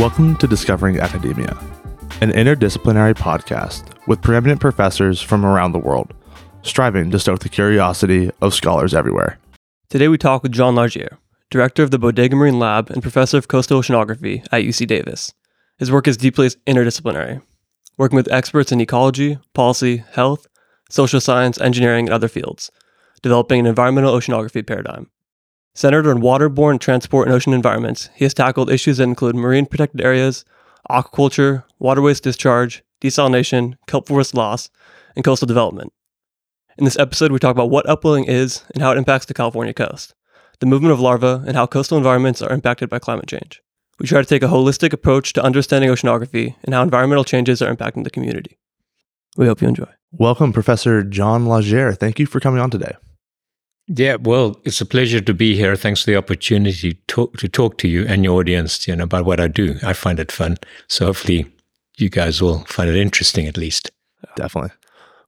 Welcome to Discovering Academia, an interdisciplinary podcast with preeminent professors from around the world, striving to stoke the curiosity of scholars everywhere. Today we talk with John Largier, director of the Bodega Marine Lab and professor of coastal oceanography at UC Davis. His work is deeply interdisciplinary, working with experts in ecology, policy, health, social science, engineering, and other fields, developing an environmental oceanography paradigm. Centered on waterborne transport and ocean environments, he has tackled issues that include marine protected areas, aquaculture, water waste discharge, desalination, kelp forest loss, and coastal development. In this episode, we talk about what upwelling is and how it impacts the California coast, the movement of larvae, and how coastal environments are impacted by climate change. We try to take a holistic approach to understanding oceanography and how environmental changes are impacting the community. We hope you enjoy. Welcome, Professor John Largier. Thank you for coming on today. Yeah, well, it's a pleasure to be here. Thanks for the opportunity to talk, to talk to you and your audience, you know, about what I do. I find it fun. So hopefully you guys will find it interesting at least. Definitely.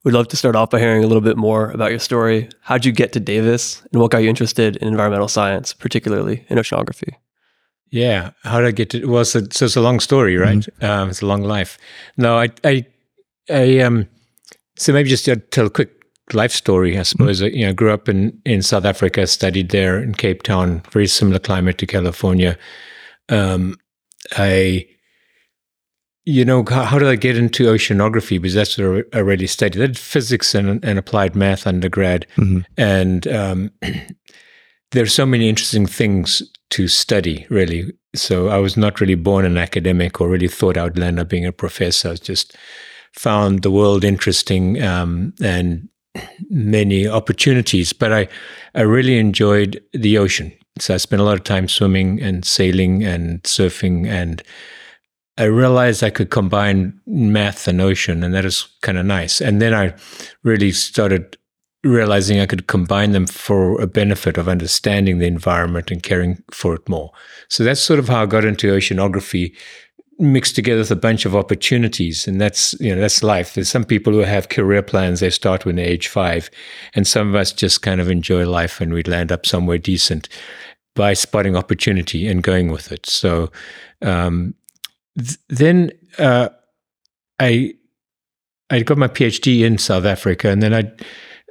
We'd love to start off by hearing a little bit more about your story. How'd you get to Davis and what got you interested in environmental science, particularly in oceanography? Yeah, how did I get to? Well, so, so it's a long story, right? Mm-hmm. Um, it's a long life. No, I, I, I, um, so maybe just to tell a quick life story, I suppose. Mm-hmm. You know, grew up in in South Africa, studied there in Cape Town, very similar climate to California. Um, I, you know, how, how, did I get into oceanography? Because that's what I already studied. I did physics and, and applied math undergrad, mm-hmm. and um, there's so many interesting things to study, really. So I was not really born an academic or really thought I would land up being a professor. I just found the world interesting um, and many opportunities, but I, I really enjoyed the ocean. So I spent a lot of time swimming and sailing and surfing, and I realized I could combine math and ocean, and that is kind of nice. And then I really started realizing I could combine them for a benefit of understanding the environment and caring for it more. So that's sort of how I got into oceanography mixed together with a bunch of opportunities. And that's you know that's life. There's some people who have career plans they start when they're age five and some of us just kind of enjoy life and we land up somewhere decent by spotting opportunity and going with it. So um, th- then uh, i i got my phd in south africa and then i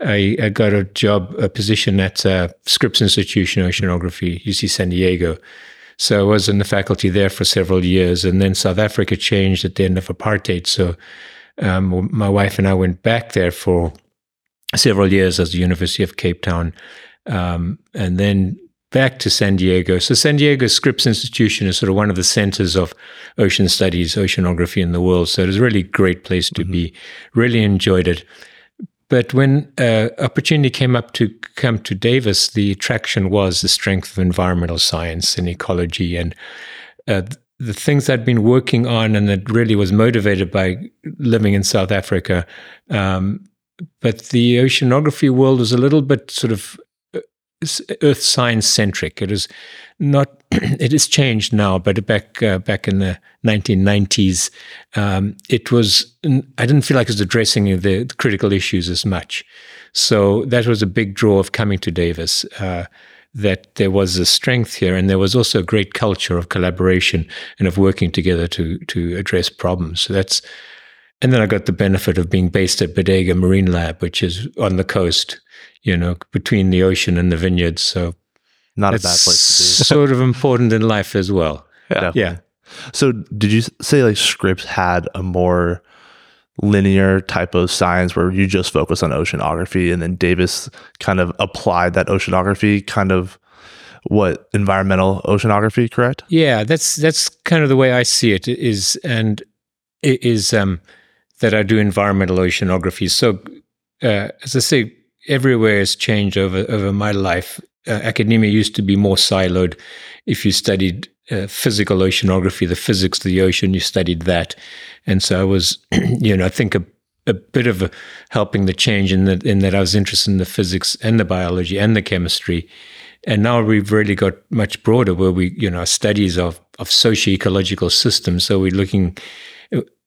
I, I got a job, a position at uh, Scripps Institution Oceanography, UC San Diego, so I was in the faculty there for several years. And then South Africa changed at the end of apartheid. So um, my wife and I went back there for several years as the University of Cape Town. Um, and then back to San Diego. So San Diego Scripps Institution is sort of one of the centers of ocean studies, oceanography in the world. So it was a really great place to mm-hmm. be. Really enjoyed it. But when uh, opportunity came up to come to Davis, the attraction was the strength of environmental science and ecology and uh, the things I'd been working on and that really was motivated by living in South Africa. Um, but the oceanography world was a little bit sort of earth science centric. It is not. it has changed now, but back uh, back in the 1990s, um, it was. I didn't feel like it was addressing the, critical issues as much. So that was a big draw of coming to Davis. Uh, that there was a strength here, and there was also a great culture of collaboration and of working together to to address problems. So that's. And then I got the benefit of being based at Bodega Marine Lab, which is on the coast you know, between the ocean and the vineyards. So not a bad place to be. sort of important in life as well. Yeah. yeah. So did you say like Scripps had a more linear type of science where you just focus on oceanography and then Davis kind of applied that oceanography kind of what environmental oceanography, correct? Yeah, that's that's kind of the way I see it is and it is um that I do environmental oceanography. So uh, as I say, everywhere has changed over over my life. Uh, academia used to be more siloed. If you studied uh, physical oceanography, the physics of the ocean, you studied that, and so I was, you know, I think a a bit of a helping the change in that in that I was interested in the physics and the biology and the chemistry, and now we've really got much broader where we you know studies of of socio-ecological systems. So we're looking.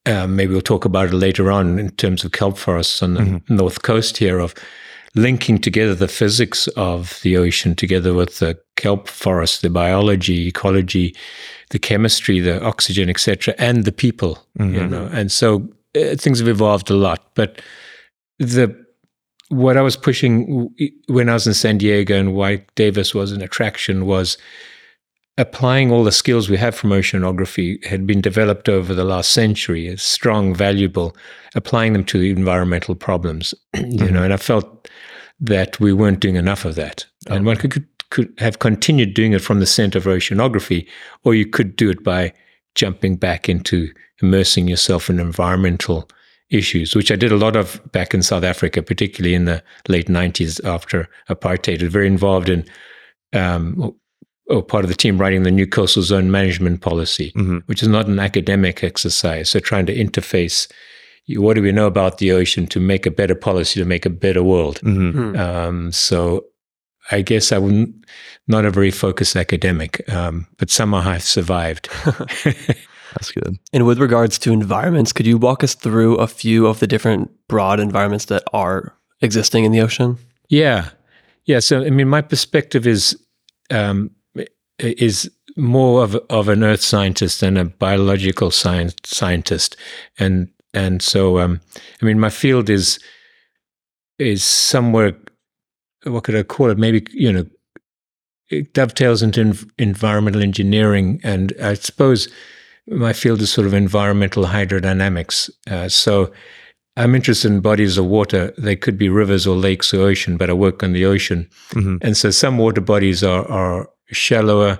Uh, maybe we'll talk about it later on in terms of kelp forests on the mm-hmm. north coast here of linking together the physics of the ocean together with the kelp forest, the biology, ecology, the chemistry, the oxygen, etc., and the people. Mm-hmm. You know, and so uh, things have evolved a lot. But the what I was pushing when I was in San Diego and why Davis was an attraction was applying all the skills we have from oceanography had been developed over the last century as strong, valuable, applying them to the environmental problems. you mm-hmm. know, and I felt that we weren't doing enough of that. Okay. And one could, could have continued doing it from the center of oceanography, or you could do it by jumping back into immersing yourself in environmental issues, which I did a lot of back in South Africa, particularly in the late 90s after apartheid. Very involved in um, or part of the team writing the new coastal zone management policy, mm-hmm. which is not an academic exercise. So trying to interface what do we know about the ocean to make a better policy to make a better world. Mm-hmm. Hmm. Um, so I guess I wouldn't not a very focused academic, um, but somehow I've survived. That's good. And with regards to environments, could you walk us through a few of the different broad environments that are existing in the ocean? Yeah, yeah. So I mean, my perspective is um, is more of of an earth scientist than a biological science scientist, and and so um, I mean my field is is somewhere what could I call it? Maybe you know it dovetails into env- environmental engineering, and I suppose my field is sort of environmental hydrodynamics. Uh, so I'm interested in bodies of water. They could be rivers or lakes or ocean, but I work on the ocean, mm-hmm. and so some water bodies are are shallower,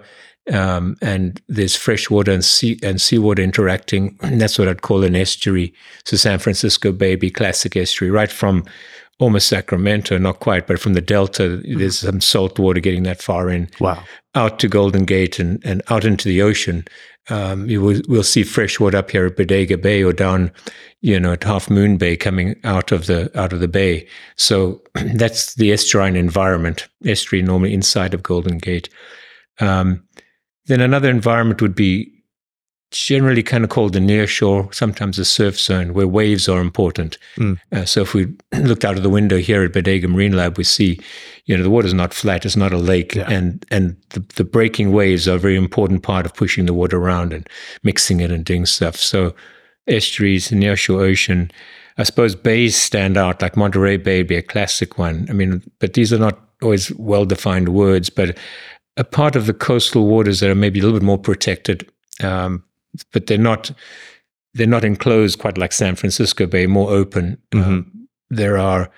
um, and there's freshwater and sea and seawater interacting. And that's what I'd call an estuary. So San Francisco Bay be classic estuary, right from almost Sacramento, not quite, but from the Delta, mm-hmm. there's some salt water getting that far in. Wow. Out to Golden Gate and, and out into the ocean. Um, will, we'll see fresh water up here at Bodega Bay or down, you know, at Half Moon Bay coming out of the out of the bay. So that's the estuarine environment. Estuary normally inside of Golden Gate. Um, then another environment would be generally kind of called the near shore, sometimes the surf zone, where waves are important. Mm. Uh, so if we looked out of the window here at Bodega Marine Lab, we see, you know, the water's not flat; it's not a lake, yeah. and and the, the breaking waves are a very important part of pushing the water around and mixing it and doing stuff. So estuaries, near shore ocean. I suppose bays stand out, like Monterey Bay would be a classic one. I mean, but these are not always well defined words, but a part of the coastal waters that are maybe a little bit more protected, um, but they're not they're not enclosed quite like San Francisco Bay, more open. Mm-hmm. Um, there are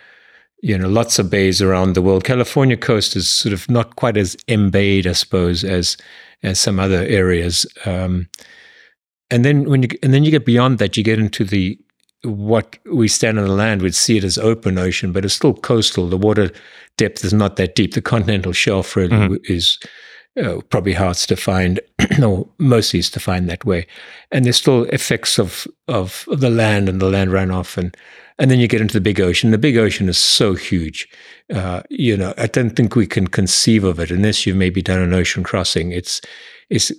you know lots of bays around the world. California coast is sort of not quite as embayed, I suppose, as as some other areas. Um, and then when you and then you get beyond that, you get into the what we stand on the land would see it as open ocean, but it's still coastal. The water depth is not that deep. The continental shelf really mm-hmm. is uh, probably hard to find, or mostly is find that way. And there's still effects of, of, of the land and the land runoff, and and then you get into the big ocean. The big ocean is so huge, uh, you know. I don't think we can conceive of it unless you've maybe done an ocean crossing. It's it's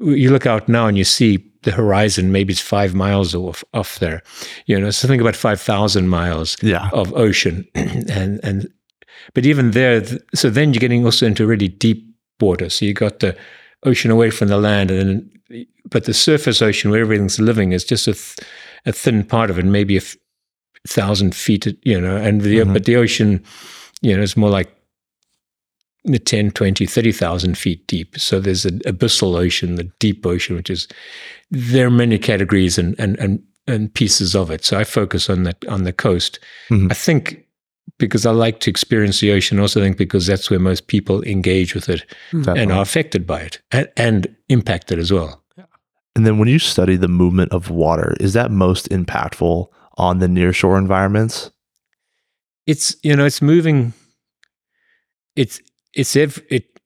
you look out now and you see the horizon, maybe it's five miles off, off there, you know, something about 5,000 miles yeah. of ocean. and, and, but even there, so then you're getting also into really deep water. So you've got the ocean away from the land and then, but the surface ocean where everything's living is just a, th- a thin part of it, maybe a f- thousand feet, you know, and the, mm-hmm. but the ocean, you know, is more like 10, 20, 30,000 feet deep. So there's an abyssal ocean, the deep ocean, which is, there are many categories and, and, and, and pieces of it. So I focus on the, on the coast. Mm-hmm. I think because I like to experience the ocean, also think because that's where most people engage with it Definitely. and are affected by it and, and impacted as well. And then when you study the movement of water, is that most impactful on the nearshore environments? It's, you know, it's moving. It's it's if it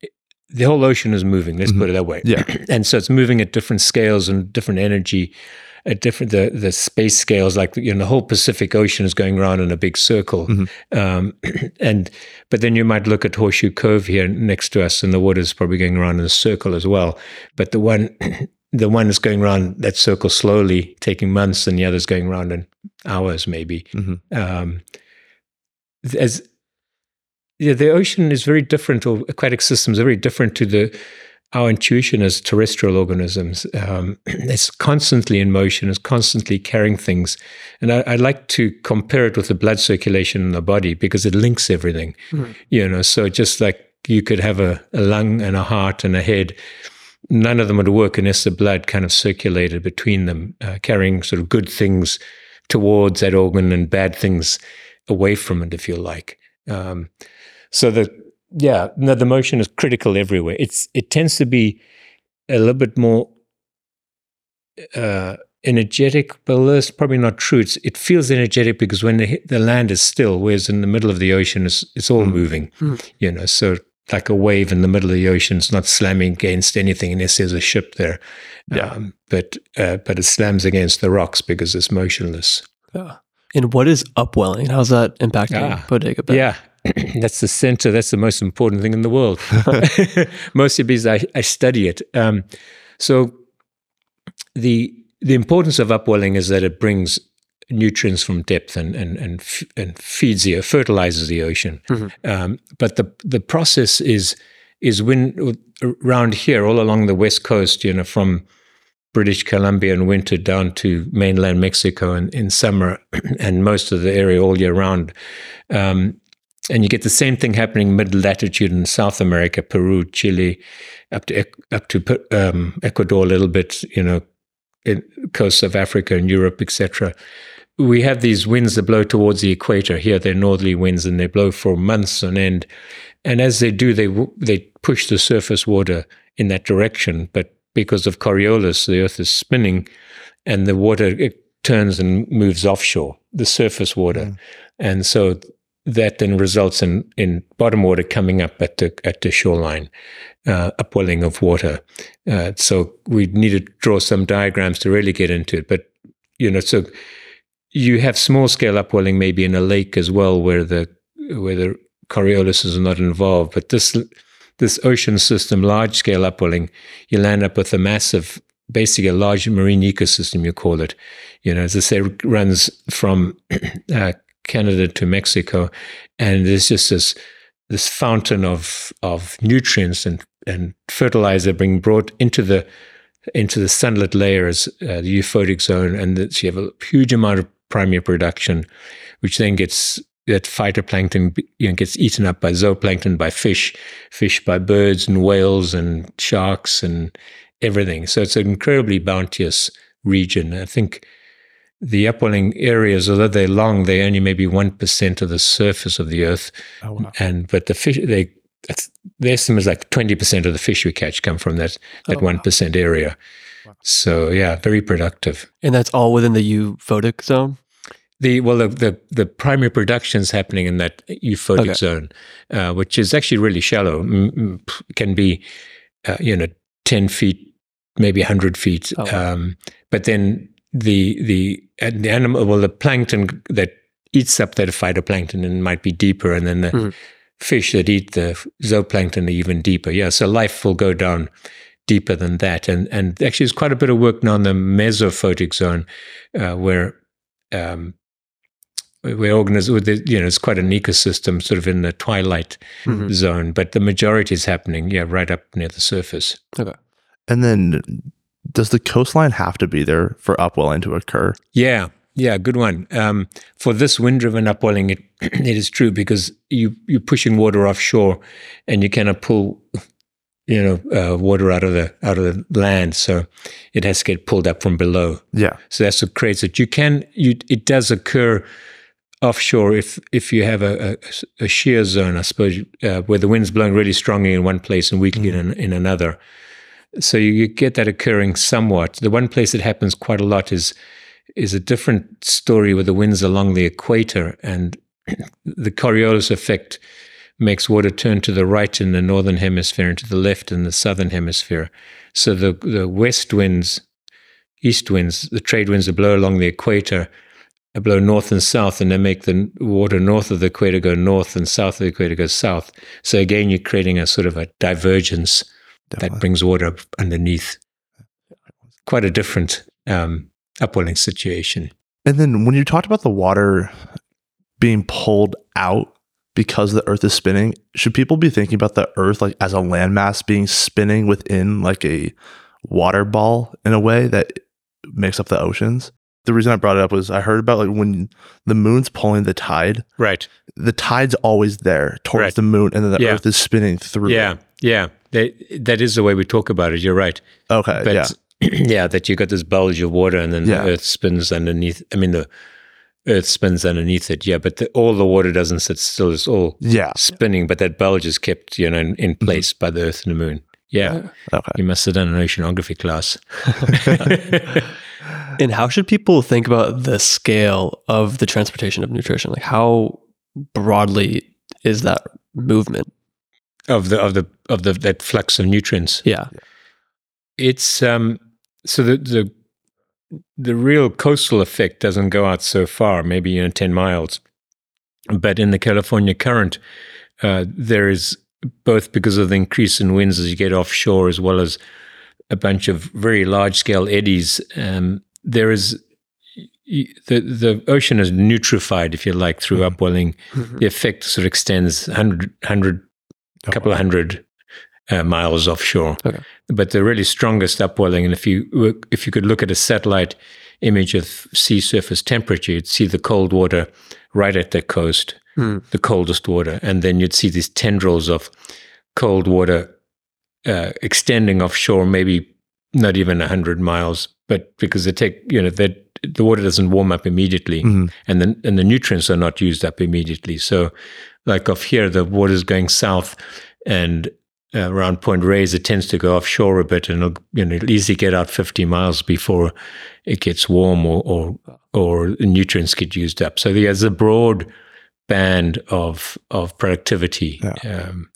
the whole ocean is moving. Let's mm-hmm. put it that way. Yeah, and so it's moving at different scales and different energy, at different the the space scales. Like you know, the whole Pacific Ocean is going around in a big circle. Mm-hmm. Um, and but then you might look at Horseshoe Cove here next to us, and the water is probably going around in a circle as well. But the one the one that's going around that circle slowly, taking months, and the other's going around in hours, maybe. Mm-hmm. Um, as yeah, the ocean is very different, or aquatic systems are very different to the our intuition as terrestrial organisms. Um, it's constantly in motion, is constantly carrying things. And I, I, like to compare it with the blood circulation in the body because it links everything. Mm-hmm. You know, so just like you could have a, a, lung and a heart and a head, none of them would work unless the blood kind of circulated between them, uh, carrying sort of good things towards that organ and bad things away from it, if you like. Um, so the yeah, no, the motion is critical everywhere. It's it tends to be a little bit more uh, energetic, but that's probably not true. It's, it feels energetic because when the, the land is still, whereas in the middle of the ocean, it's, it's all mm. moving, mm. you know, so like a wave in the middle of the ocean, it's not slamming against anything unless there's a ship there. Yeah. Um, but, uh, but it slams against the rocks because it's motionless. Yeah. And what is upwelling? How's that impacting ah, Bodega Bay? Yeah, that's the center. That's the most important thing in the world. Mostly because I, I study it. Um, so the the importance of upwelling is that it brings nutrients from depth and and and, and feeds the fertilizes the ocean. Mm-hmm. Um, but the the process is is when around here, all along the west coast, you know, from British Columbia in winter down to mainland Mexico in, in summer, and most of the area all year round. Um, and you get the same thing happening mid latitude in South America, Peru, Chile, up to up to um, Ecuador a little bit, you know, in coasts of Africa and Europe, etc. We have these winds that blow towards the equator. Here, they're northerly winds, and they blow for months on end. And as they do, they they push the surface water in that direction. But because of Coriolis, the Earth is spinning, and the water it turns and moves offshore, the surface water, mm. and so that then results in, in bottom water coming up at the at the shoreline, uh, upwelling of water. Uh, so we need to draw some diagrams to really get into it. But you know, so you have small scale upwelling maybe in a lake as well, where the where the Coriolis is not involved. But this this ocean system, large scale upwelling, you land up with a massive, basically a large marine ecosystem. You call it, you know, as I say, runs from uh, Canada to Mexico, and there's just this this fountain of of nutrients and and fertilizer being brought into the into the sunlit layers, uh, the euphotic zone, and that you have a huge amount of primary production, which then gets that phytoplankton you know, gets eaten up by zooplankton, by fish, fish by birds and whales and sharks and everything. So it's an incredibly bounteous region. I think the upwelling areas, although they're long, they only maybe one percent of the surface of the earth. Oh, wow. And but the fish, they the estimate is like twenty percent of the fish we catch come from that that one oh, wow. area. Wow. So yeah, very productive. And that's all within the euphotic zone. The well, the the, the primary production is happening in that euphotic okay. zone, uh, which is actually really shallow. M- can be, uh, you know, ten feet, maybe hundred feet. Oh, um, but then the the the animal well the plankton that eats up that phytoplankton and might be deeper and then the mm. fish that eat the zooplankton are even deeper yeah so life will go down deeper than that and and actually there's quite a bit of work now in the mesophotic zone uh, where um, where organisms, you know, it's quite an ecosystem sort of in the twilight mm-hmm. zone, but the majority is happening, yeah, right up near the surface. Okay. And then does the coastline have to be there for upwelling to occur? Yeah, yeah, good one. Um, for this wind-driven upwelling, it it is true because you you're pushing water offshore, and you cannot pull, you know, uh, water out of the out of the land, so it has to get pulled up from below. Yeah. So that's what creates it. You can you it does occur offshore if if you have a, a, a shear zone, I suppose, uh, where the wind's blowing really strongly in one place and weakly mm. in in another. So you get that occurring somewhat. The one place it happens quite a lot is is a different story with the winds along the equator, and the Coriolis effect makes water turn to the right in the northern hemisphere and to the left in the southern hemisphere. So the the west winds, east winds, the trade winds that blow along the equator uh, blow north and south, and they make the water north of the equator go north and south of the equator go south. So again, you're creating a sort of a divergence Definitely. that brings water up underneath. Quite a different um, upwelling situation. And then when you talked about the water being pulled out because the Earth is spinning, should people be thinking about the Earth like as a landmass being spinning within like a water ball in a way that makes up the oceans? The reason I brought it up was I heard about like when the moon's pulling the tide, Right. the tide's always there towards Right. the moon, and then the Yeah. Earth is spinning through. Yeah. Yeah. That, that is the way we talk about it. You're right. Okay. But yeah. yeah, that you got this bulge of water and then Yeah. the earth spins underneath. I mean, the earth spins underneath it. Yeah. But the, all the water doesn't sit still. It's all Yeah. spinning, but that bulge is kept, you know, in, in mm-hmm. place by the earth and the moon. Yeah. Okay. You must have done an oceanography class. And how should people think about the scale of the transportation of nutrition? Like how broadly is that movement? of the of the of the that flux of nutrients. Yeah. It's um so the the the real coastal effect doesn't go out so far, maybe you know ten miles, but in the California current, uh, there is both because of the increase in winds as you get offshore, as well as a bunch of very large scale eddies. Um, there is the the ocean is nutrified, if you like, through upwelling. The effect sort of extends 100, 100 a couple of hundred uh, miles offshore. Okay. But the really strongest upwelling, and if you if you could look at a satellite image of sea surface temperature, you'd see the cold water right at the coast, Hmm. the coldest water, and then you'd see these tendrils of cold water uh, extending offshore, maybe not even hundred miles, but because they take you know that the water doesn't warm up immediately, Mhm. and then and the nutrients are not used up immediately. So, like off here, the water is going south, and uh, around Point Reyes, it tends to go offshore a bit, and it'll, you know, it'll easily get out 50 miles before it gets warm or or, or nutrients get used up. So there's a broad band of of productivity. Um,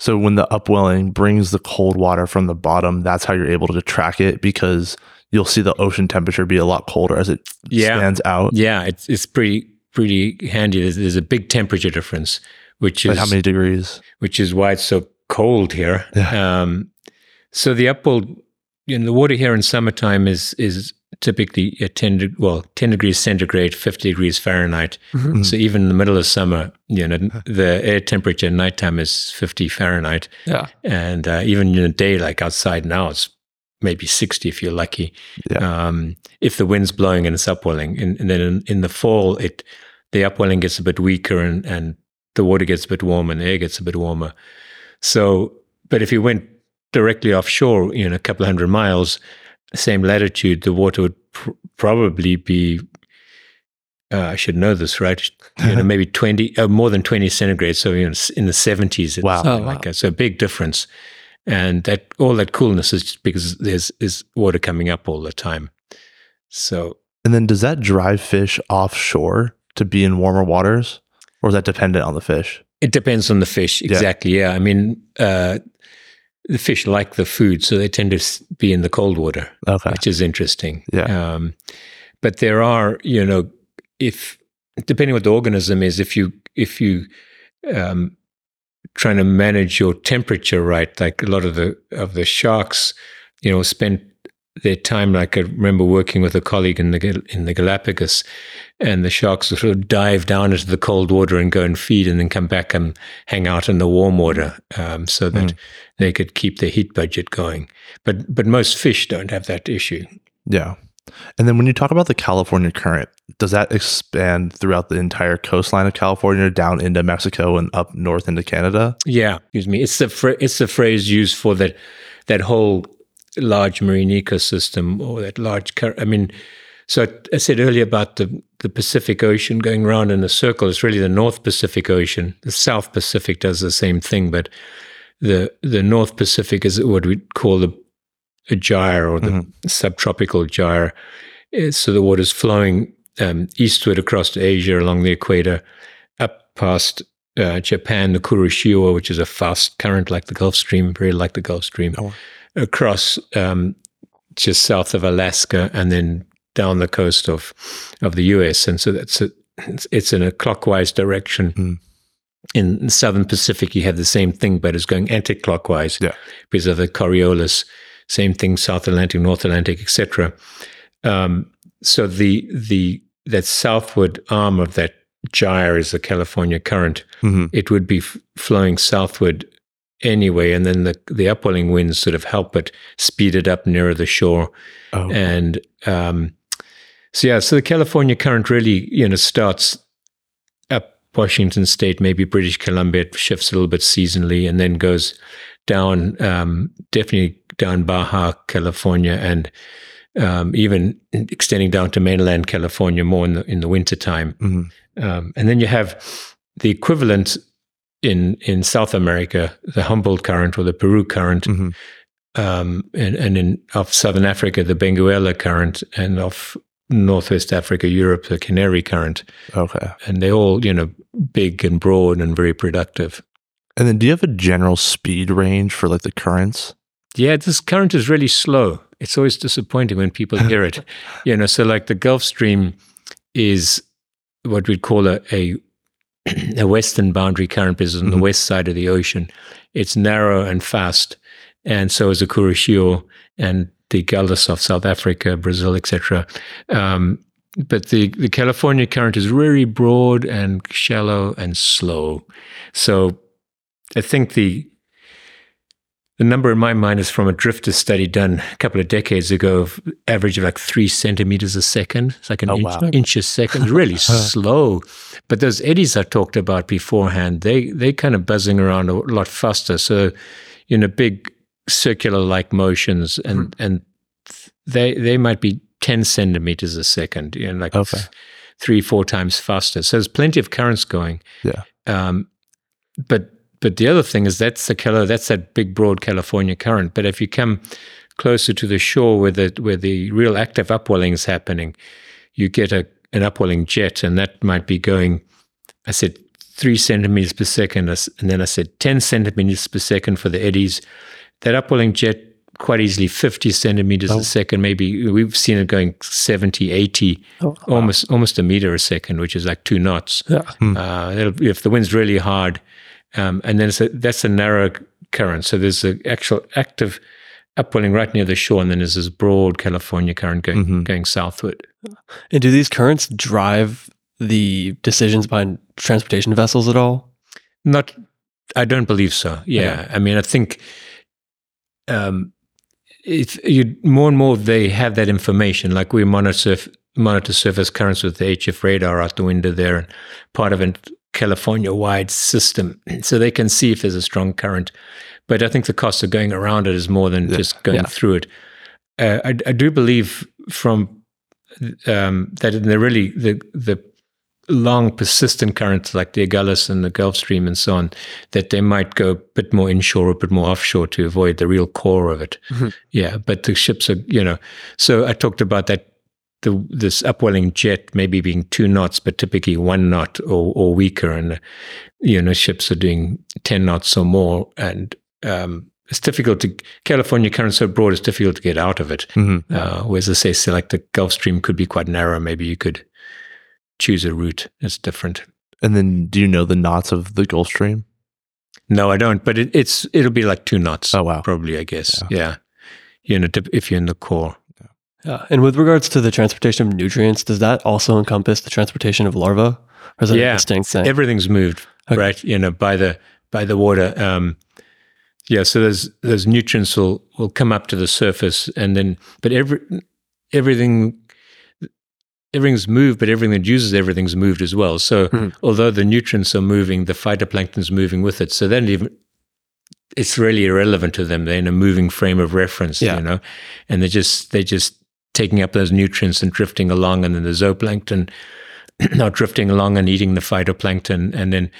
So when the upwelling brings the cold water from the bottom, that's how you're able to track it because you'll see the ocean temperature be a lot colder as it Yeah. stands out. yeah, it's it's pretty pretty handy. There's, there's a big temperature difference, which is Like how many degrees? which is why it's so cold here. Yeah. Um, so the upwell, you know, the water here in summertime is is typically at 10 de- well 10 degrees centigrade 50 degrees fahrenheit Mhm. so even in the middle of summer you know the air temperature at nighttime is 50 fahrenheit Yeah. and uh, even in the day like outside now it's maybe 60 if you're lucky Yeah. um, if the wind's blowing and it's upwelling and, and then in, in the fall it the upwelling gets a bit weaker and, and the water gets a bit warmer and the air gets a bit warmer so but if you went directly offshore you know a couple hundred miles same latitude the water would pr- probably be uh, I should know this, right? You know, maybe twenty, uh, more than twenty centigrade. So you know, in the seventies, Wow. Oh, like wow. that. So a big difference, and that all that coolness is just because there's is water coming up all the time. So And then does that drive fish offshore to be in warmer waters? Or is that dependent on the fish? It depends on the fish, exactly. Yeah, I mean, uh, the fish like the food, so they tend to be in the cold water. Okay. which is interesting. Yeah. Um, but there are, you know, if depending what the organism is, if you if you um, trying to manage your temperature right, like a lot of the of the sharks, you know, spend their time. Like I remember working with a colleague in the in the Galapagos, and the sharks would sort of dive down into the cold water and go and feed, and then come back and hang out in the warm water, um, so that they could keep their heat budget going. But but most fish don't have that issue. Yeah. And then when you talk about the California current, does that expand throughout the entire coastline of California down into Mexico and up north into Canada? Yeah, excuse me. It's the phra- it's the phrase used for that that whole large marine ecosystem or that large. Cur- I mean, so I, said earlier about the the Pacific Ocean going around in a circle. It's really the North Pacific Ocean. The South Pacific does the same thing, but the the North Pacific is what we call the a gyre or the subtropical gyre. So the water's flowing um, eastward across to Asia along the equator, up past uh, Japan, the Kuroshio, which is a fast current like the Gulf Stream, very like the Gulf Stream, Oh. Across um, just south of Alaska, and then down the coast of of the U.S. And so that's a, it's, it's in a clockwise direction. Mm. In the southern Pacific, you have the same thing, but it's going anti-clockwise Yeah. because of the Coriolis. Same thing, South Atlantic, North Atlantic, etc. Um, so the the that southward arm of that gyre is the California current, Mhm. it would be f- flowing southward anyway, and then the the upwelling winds sort of help it speed it up nearer the shore, Oh, and um, so yeah, so the California current really you know starts up Washington State, maybe British Columbia, it shifts a little bit seasonally, and then goes down um, definitely down Baja California and um, even extending down to mainland California more in the in the wintertime. mhm. Um, and then you have the equivalent in in South America, the Humboldt current or the Peru current, Mhm. um, and, and in of Southern Africa, the Benguela current, and of Northwest Africa, Europe, the Canary current, okay. and they all you know big and broad and very productive. And then, do you have a general speed range for like the currents? Yeah, this current is really slow. It's always disappointing when people hear it. You know, so like the Gulf Stream is what we'd call a a, a western boundary current it's on the Mhm. west side of the ocean. It's narrow and fast, and so is the Kuroshio and the Gulf of South Africa, Brazil, etc. Um, but the, the California current is really broad and shallow and slow. So I think the the number in my mind is from a drifter study done a couple of decades ago, of average of like three centimeters a second. It's like an Oh, inch, wow. inch a second. Really slow. But those eddies I talked about beforehand, they they kind of buzzing around a lot faster. So, you know, big circular like motions, and and they they might be ten centimeters a second. You know, like Okay. three four times faster. So there's plenty of currents going. Yeah. Um, but but the other thing is that's the Cali- that's that big broad California current. But if you come closer to the shore where the where the real active upwelling is happening, you get a an upwelling jet, and that might be going. I said three centimeters per second, and then I said ten centimeters per second for the eddies. That upwelling jet quite easily 50 centimeters Oh. a second maybe we've seen it going 70 80 Oh, almost almost a meter a second which is like two knots Yeah. uh, if the wind's really hard, um, and then it's a, that's a narrow current. So there's an actual active upwelling right near the shore, and then there's this broad California current going Mhm. going southward. And do these currents drive the decisions behind transportation vessels at all? Not, I don't believe so. Yeah, I mean, I think um, if you more and more they have that information, like we monitor monitor surface currents with the HF radar out the window there, and part of a California wide system, so they can see if there's a strong current. But I think the cost of going around it is more than Yeah. just going Yeah. through it. Uh, I, I do believe from um, that in the really the the long persistent currents like the Agulhas and the Gulf Stream and so on, that they might go a bit more inshore, a bit more offshore to avoid the real core of it. Mhm. Yeah, but the ships are, you know, so I talked about that. The, this upwelling jet maybe being two knots, but typically one knot or, or weaker, and you know ships are doing ten knots or more, and um, it's difficult to California current so broad, it's difficult to get out of it. Mhm. Uh, whereas I say, so like the Gulf Stream could be quite narrow. Maybe you could choose a route that's different. And then, do you know the knots of the Gulf Stream? No, I don't. But it, it's it'll be like two knots. Oh, wow. probably I guess. Yeah, you know, if you're in the core. Yeah. And with regards to the transportation of nutrients, does that also encompass the transportation of larvae? Or is that Yeah. a distinct thing? Everything's moved Okay. right. You know, by the by the water. Um, yeah. So those those nutrients will will come up to the surface, and then but every everything. Everything's moved, but everything that uses everything's moved as well. So, Mhm. although the nutrients are moving, the phytoplankton's moving with it. So then, even it's really irrelevant to them. They're in a moving frame of reference, Yeah. you know, and they're just they're just taking up those nutrients and drifting along, and then the zooplankton are drifting along and eating the phytoplankton, and then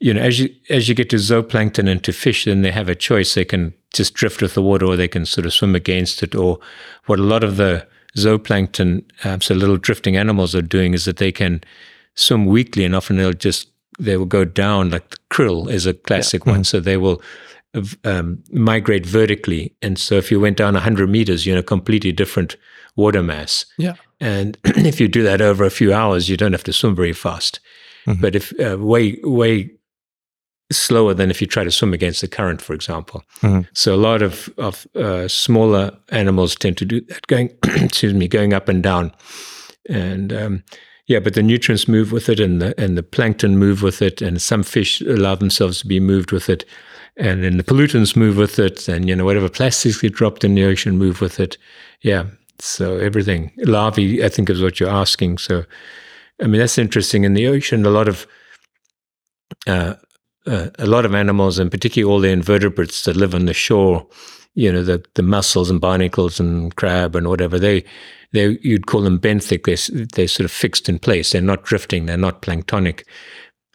you know as you as you get to zooplankton and to fish, then they have a choice. They can just drift with the water, or they can sort of swim against it. Or what a lot of the zooplankton, uh, so little drifting animals, are doing is that they can swim weakly, and often they'll just they will go down. Like the krill is a classic one, so they will um, migrate vertically. And so if you went down 100 meters, you're in a completely different water mass. Yeah. And if you do that over a few hours, you don't have to swim very fast. Mhm. But if uh, way, way slower than if you try to swim against the current, for example. Mhm. So a lot of, of uh, smaller animals tend to do that, going, excuse me, going up and down. And um, Yeah, but the nutrients move with it, and the and the plankton move with it, and some fish allow themselves to be moved with it, and then the pollutants move with it, and you know whatever plastics get dropped in the ocean move with it. Yeah, so everything larvae, I think, is what you're asking. So, I mean, that's interesting. In the ocean, a lot of uh, uh, a lot of animals, and particularly all the invertebrates that live on the shore, you know, the the mussels and barnacles and crab and whatever they they you'd call them benthic. They're, they're sort of fixed in place. They're not drifting. They're not planktonic.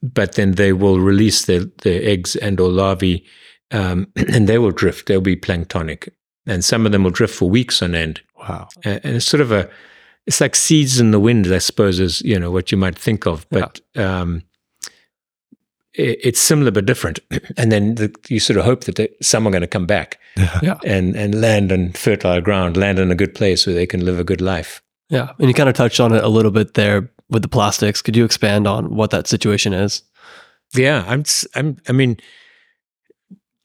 But then they will release their, their eggs and or larvae, um, and they will drift. They'll be planktonic, and some of them will drift for weeks on end. Wow. And, and it's sort of a, it's like seeds in the wind, I suppose, is you know what you might think of. But um, it, it's similar but different. And then the, you sort of hope that they, some are going to come back Yeah. and and land on fertile ground, land in a good place where they can live a good life. Yeah. And you kind of touched on it a little bit there with the plastics. Could you expand on what that situation is? Yeah, I'm. s- I'm. I mean,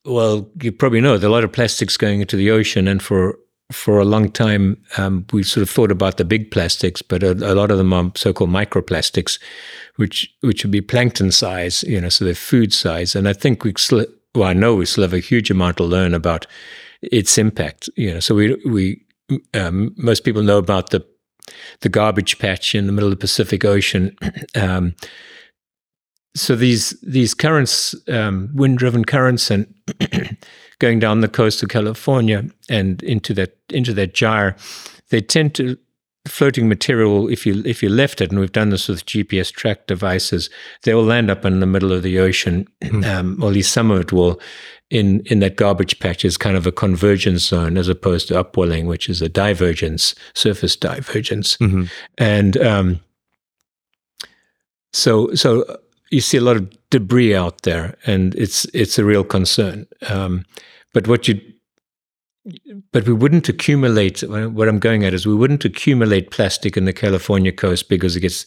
well, you probably know there are a lot of plastics going into the ocean, and for for a long time, um, we sort of thought about the big plastics, but a, a lot of them are so-called microplastics, which which would be plankton size, you know, so they're food size. And I think we still, well, I know we still have a huge amount to learn about its impact. You know, so we we um, most people know about the the garbage patch in the middle of the Pacific Ocean. um, so these these currents, um, wind-driven currents, and going down the coast of California and into that into that gyre, they tend to floating material. If you if you left it, and we've done this with GPS track devices, they will land up in the middle of the ocean, um, or at least some of it will. In in that garbage patch is kind of a convergence zone as opposed to upwelling, which is a divergence, surface divergence, Mhm. and um, so so you see a lot of debris out there, and it's it's a real concern. Um, but what you but we wouldn't accumulate. What I'm going at is we wouldn't accumulate plastic in the California coast because it gets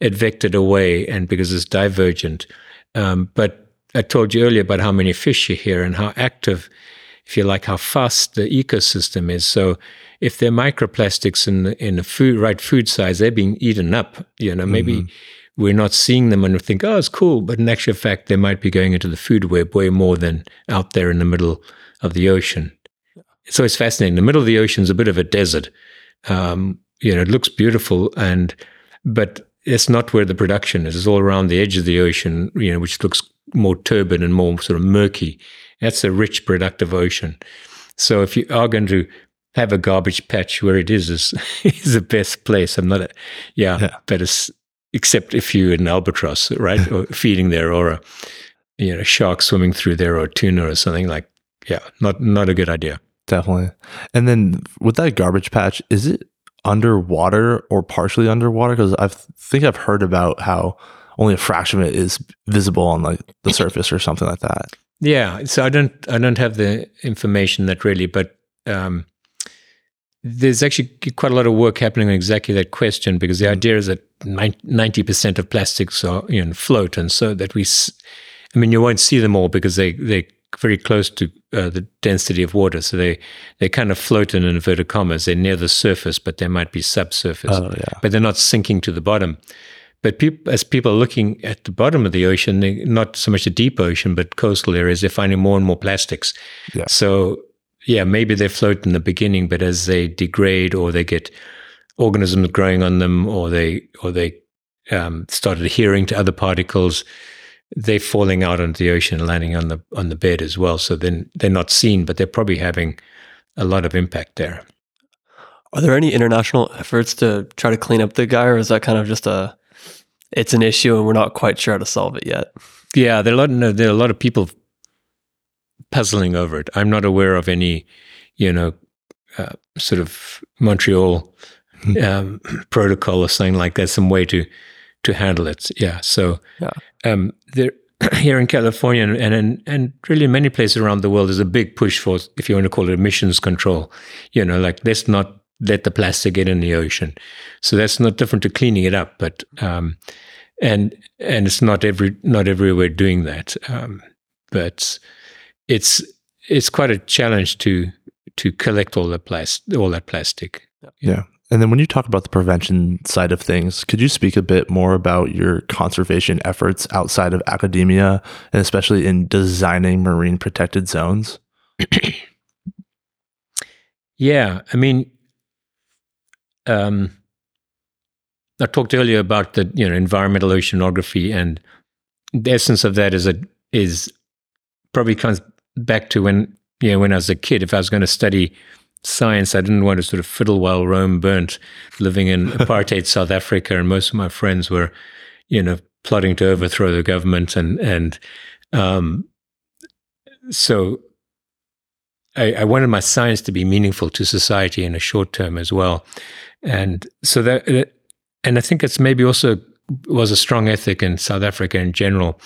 it vectored away and because it's divergent. Um, but I told you earlier about how many fish are here and how active, if you like, how fast the ecosystem is. So if they're microplastics in the, in the food right food size, they're being eaten up. You know, maybe we're not seeing them and we think, oh, it's cool, but in actual fact, they might be going into the food web way more than out there in the middle of the ocean. So it's fascinating. The middle of the ocean is a bit of a desert. Um, you know, it looks beautiful, and but it's not where the production is. It's all around the edge of the ocean, you know, which looks more turbid and more sort of murky. That's a rich, productive ocean. So if you are going to have a garbage patch where it is, is, is the best place. I'm not a, yeah, Yeah. but it's, except if you're an albatross, right? or feeding there or a, you know, shark swimming through there or tuna or something like, yeah, not, not a good idea. Definitely. And then with that garbage patch, is it underwater or partially underwater? Because I think I've heard about how only a fraction of it is visible on like the surface or something like that. Yeah, so I don't I don't have the information that really, but um, there's actually quite a lot of work happening on exactly that question because the idea is that ninety percent of plastics are you know float, and so that we, I mean, you won't see them all because they they're very close to uh, the density of water, so they they kind of float in inverted commas. They're near the surface, but they might be subsurface Oh yeah. but they're not sinking to the bottom. But peop as people are looking at the bottom of the ocean, they, not so much the deep ocean, but coastal areas, they're finding more and more plastics. Yeah. So, yeah, maybe they float in the beginning, but as they degrade or they get organisms growing on them, or they or they um, start adhering to other particles, they're falling out into the ocean, and landing on the on the bed as well. So then they're not seen, but they're probably having a lot of impact there. Are there any international efforts to try to clean up the gyre, or is that kind of just a it's an issue and we're not quite sure how to solve it yet? Yeah, there are a lot. No, there are a lot of people puzzling over it. I'm not aware of any, you know, uh, sort of Montreal um, protocol or something like that. Some way to to handle it. Yeah. So, Yeah. um, there here in California and and and really in many places around the world, there's a big push for, if you want to call it emissions control. You know, like let's not let the plastic get in the ocean. So that's not different to cleaning it up, but um, and and it's not every not everywhere doing that. Um, but it's it's quite a challenge to to collect all the plastic all that plastic. Yeah. And then when you talk about the prevention side of things, could you speak a bit more about your conservation efforts outside of academia and especially in designing marine protected zones? yeah, I mean, um, I talked earlier about the you know environmental oceanography, and the essence of that is a is probably comes back to when you know when I was a kid. If I was going to study science. I didn't want to sort of fiddle while Rome burnt, living in apartheid South Africa, and most of my friends were, you know, plotting to overthrow the government, and and um, so I, I, wanted my science to be meaningful to society in a short term as well, and so that and I think it's maybe also was a strong ethic in South Africa in general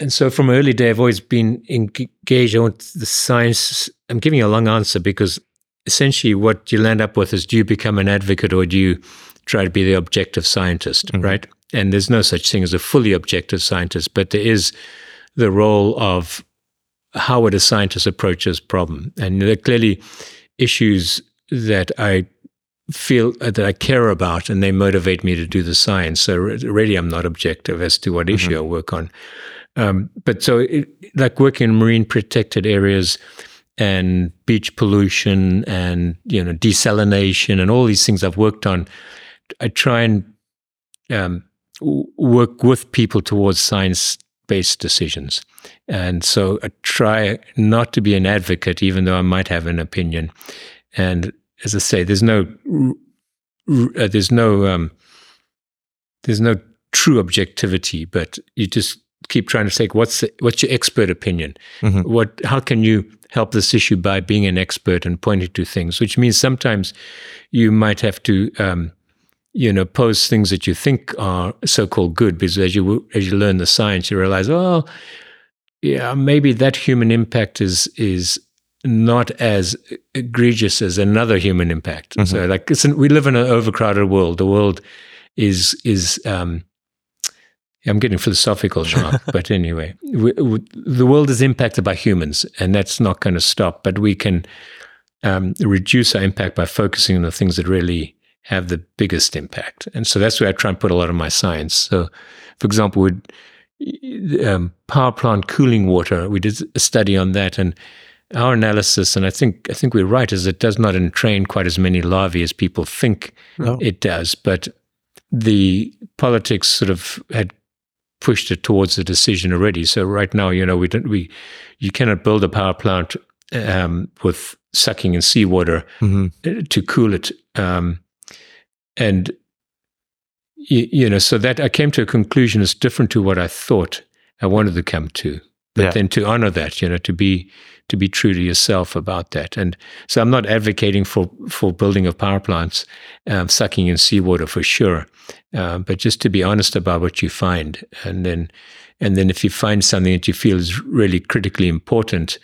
and so from early day, I've always been engaged. I want the science. I'm giving you a long answer because essentially what you land up with is do you become an advocate or do you try to be the objective scientist, mm-hmm. right? And there's no such thing as a fully objective scientist, but there is the role of how would a scientist approach this problem. And there are clearly issues that I feel uh, that I care about and they motivate me to do the science. So really, I'm not objective as to what mm-hmm. issue I work on. Um, but so, it, like working in marine protected areas and beach pollution and you know desalination and all these things I've worked on, I try and um, work with people towards science based decisions. And so I try not to be an advocate, even though I might have an opinion. And as I say, there's no uh, there's no um, there's no true objectivity, but you just keep trying to say what's the, what's your expert opinion? Mm-hmm. What how can you help this issue by being an expert and pointing to things? Which means sometimes you might have to um, you know pose things that you think are so-called good because as you as you learn the science you realize oh yeah maybe that human impact is is not as egregious as another human impact. Mm-hmm. So like we live in an overcrowded world. The world is is um, I'm getting philosophical, Jean, but anyway, we, we, the world is impacted by humans, and that's not going to stop. But we can um, reduce our impact by focusing on the things that really have the biggest impact. And so that's where I try and put a lot of my science. So, for example, with um, power plant cooling water, we did a study on that, and our analysis, and I think I think we're right, is it does not entrain quite as many larvae as people think no. it does, but the politics sort of had pushed it towards a decision already. So right now, you know, we don't we you cannot build a power plant um, with sucking in seawater mm-hmm. Uh, to cool it, um, and you, you, know, so that I came to a conclusion is different to what I thought I wanted to come to. But yeah. then to honor that, you know, to be to be true to yourself about that. And so I'm not advocating for for building of power plants, um, sucking in seawater for sure, uh, but just to be honest about what you find, and then and then if you find something that you feel is really critically important,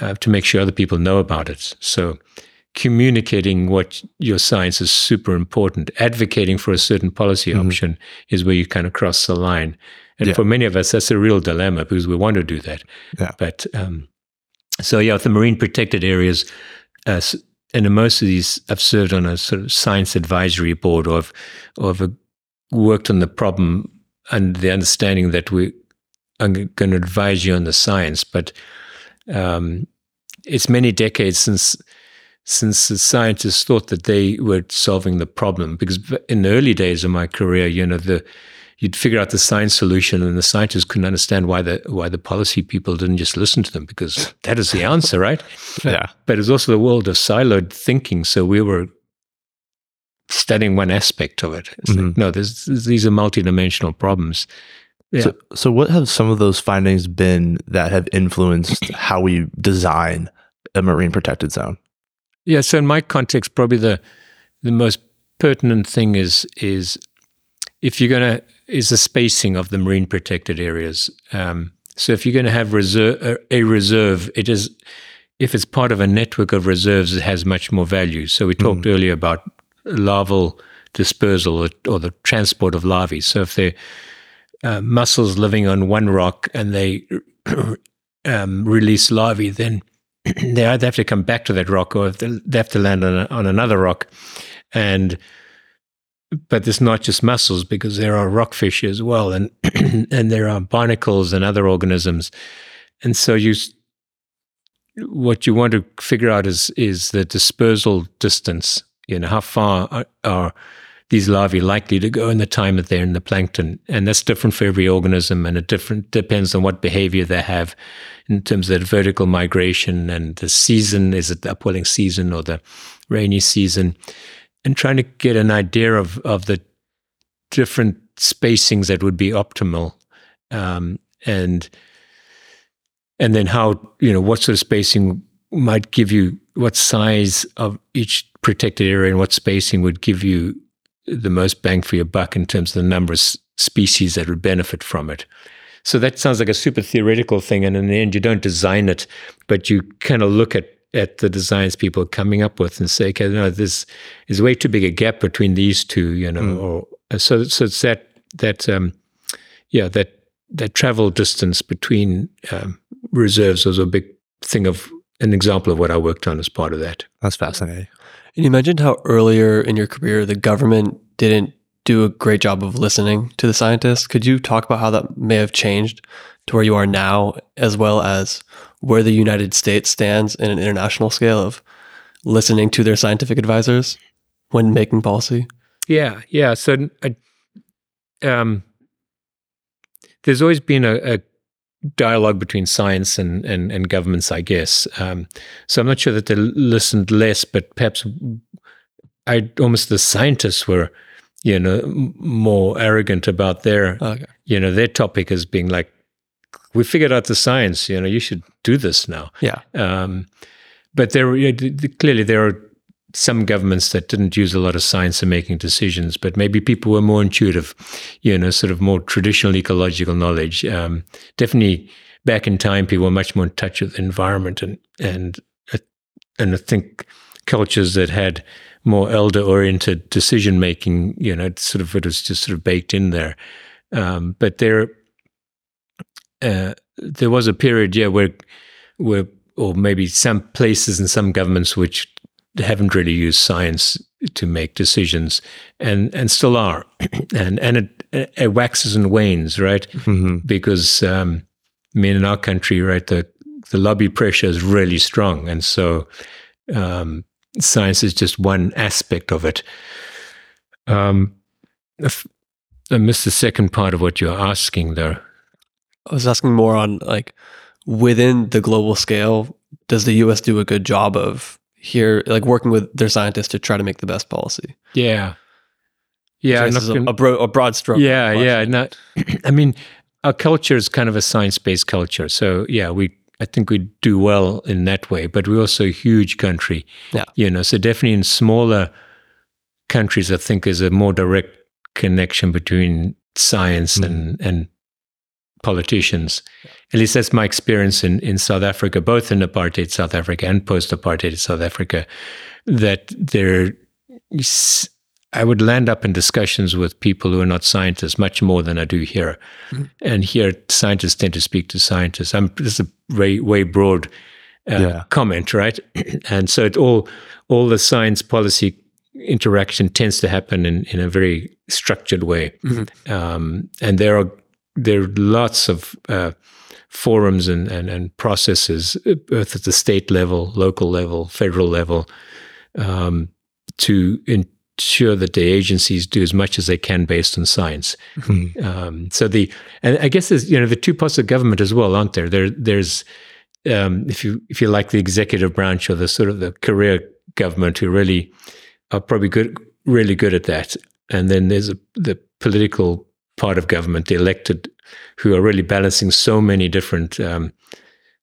uh, to make sure other people know about it. So communicating what your science is super important. Advocating for a certain policy mm-hmm. option is where you kind of cross the line. And yeah. for many of us, that's a real dilemma because we want to do that. Yeah. But um, so yeah, the marine protected areas, uh, and most of these, I've served on a sort of science advisory board, or I've, or I've worked on the problem and the understanding that we are going to advise you on the science. But um, it's many decades since since the scientists thought that they were solving the problem. Because in the early days of my career, you know, the you'd figure out the science solution, and the scientists couldn't understand why the why the policy people didn't just listen to them because that is the answer, right? yeah. But it's also the world of siloed thinking. So we were studying one aspect of it. Mm-hmm. Like, no, these are multidimensional problems. Yeah. So, so, what have some of those findings been that have influenced how we design a marine protected zone? Yeah. So, in my context, probably the the most pertinent thing is is if you're going to is the spacing of the marine protected areas. Um, so if you're going to have reserve, a reserve, it is if it's part of a network of reserves, it has much more value. So we talked mm. earlier about larval dispersal or, or, the transport of larvae. So if they're uh, mussels living on one rock and they um, release larvae, then they either have to come back to that rock or they have to land on, a, on another rock. And but it's not just mussels because there are rockfish as well, and and there are barnacles and other organisms. And so you, what you want to figure out is is the dispersal distance. You know, how far are, are these larvae likely to go in the time that they're in the plankton. And that's different for every organism and it different depends on what behavior they have in terms of vertical migration and the season. Is it the upwelling season or the rainy season? And trying to get an idea of, of the different spacings that would be optimal. Um, and and then how, you know, what sort of spacing might give you what size of each protected area and what spacing would give you the most bang for your buck in terms of the number of species that would benefit from it. So that sounds like a super theoretical thing, and in the end, you don't design it, but you kind of look at at the designs people are coming up with and say, okay, no, this is way too big a gap between these two, you know. Mm. Or so, so it's that that um, yeah that that travel distance between um, reserves was a big thing of an example of what I worked on as part of that. That's fascinating. And you mentioned how earlier in your career the government didn't do a great job of listening to the scientists. Could you talk about how that may have changed to where you are now, as well as where the United States stands in an international scale of listening to their scientific advisors when making policy? Yeah, yeah. So, um, there's always been a, a dialogue between science and, and, and governments, I guess. Um, so I'm not sure that they listened less, but perhaps I almost the scientists were, you know, more arrogant about their, okay. you know, their topic as being like, we figured out the science. You know, you should do this now. Yeah. Um, but there, clearly, there are some governments that didn't use a lot of science in making decisions, but maybe people were more intuitive, you know, sort of more traditional ecological knowledge. Um, definitely back in time, people were much more in touch with the environment and, and, uh, and I think cultures that had more elder oriented decision making, you know, sort of, it was just sort of baked in there. Um, but there, uh, there was a period, yeah, where, where, or maybe some places and some governments which haven't really used science to make decisions and and still are. And and it, it waxes and wanes right? Mm-hmm. because um, I mean in our country right the the lobby pressure is really strong. And so um, science is just one aspect of it. Um, I missed the second part of what you're asking there I was asking more on like within the global scale does the US do a good job of here, like working with their scientists to try to make the best policy. Yeah. Yeah. This is a, a, bro- a, broad stroke. Yeah. Yeah. Not, I mean, our culture is kind of a science based culture. So, yeah, we, I think we do well in that way, but we're also a huge country. Yeah. You know, so definitely in smaller countries, I think there's a more direct connection between science mm. and, and politicians. At least that's my experience in, in South Africa, both in apartheid South Africa and post apartheid South Africa, that there, I would land up in discussions with people who are not scientists much more than I do here. Mm-hmm. And here, scientists tend to speak to scientists. I'm, this is a way, way broad uh, yeah. comment, right? and so it all, all the science policy interaction tends to happen in, in a very structured way. Mm-hmm. Um, and there are there are lots of uh, forums and, and, and processes, both at the state level, local level, federal level, um, to ensure that the agencies do as much as they can based on science. Mm-hmm. Um, so the and I guess there's you know the two parts of government as well, aren't there? There there's um, if you if you like the executive branch or the sort of the career government who really are probably good, really good at that, and then there's a, the political part of government, the elected, who are really balancing so many different um,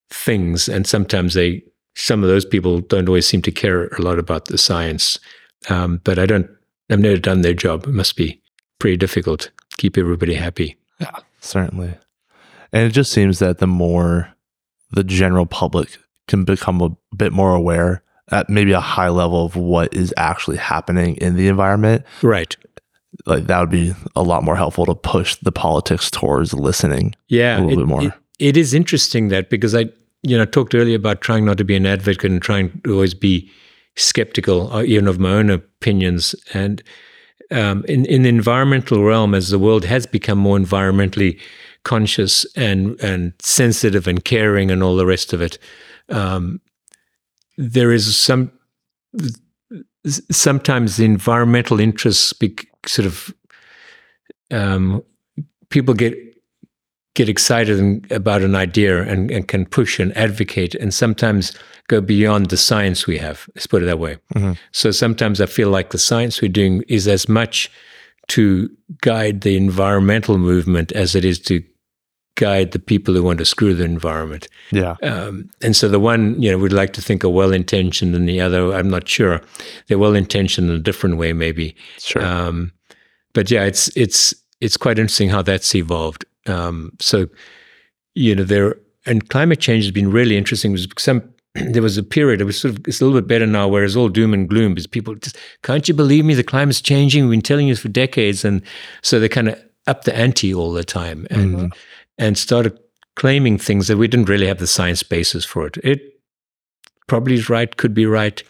things, and sometimes they, some of those people don't always seem to care a lot about the science. Um, but I don't, I've never done their job. It must be pretty difficult. Keep everybody happy. Yeah, certainly. And it just seems that the more the general public can become a bit more aware at maybe a high level of what is actually happening in the environment. Right like that would be a lot more helpful to push the politics towards listening yeah a little it, bit more it, it is interesting that because i you know, talked earlier about trying not to be an advocate and trying to always be skeptical, uh, even of my own opinions. And um, in in the environmental realm, as the world has become more environmentally conscious and and sensitive and caring and all the rest of it, um, there is some sometimes the environmental interests be, sort of um, people get get excited about an idea and, and, can push and advocate and sometimes go beyond the science we have. Let's put it that way. Mm-hmm. So sometimes I feel like the science we're doing is as much to guide the environmental movement as it is to guide the people who want to screw the environment. Yeah. Um, and so the one, you know, we'd like to think are well intentioned, and the other, I'm not sure. They're well intentioned in a different way, maybe. Sure. Um, but yeah, it's it's it's quite interesting how that's evolved. Um, so, you know, there and climate change has been really interesting. Was some there was a period it was sort of it's a little bit better now, where it's all doom and gloom because people just can't you believe me? The climate's changing. We've been telling you for decades, and so they kind of up the ante all the time and mm-hmm. And started claiming things that we didn't really have the science basis for it. It probably is right, could be right,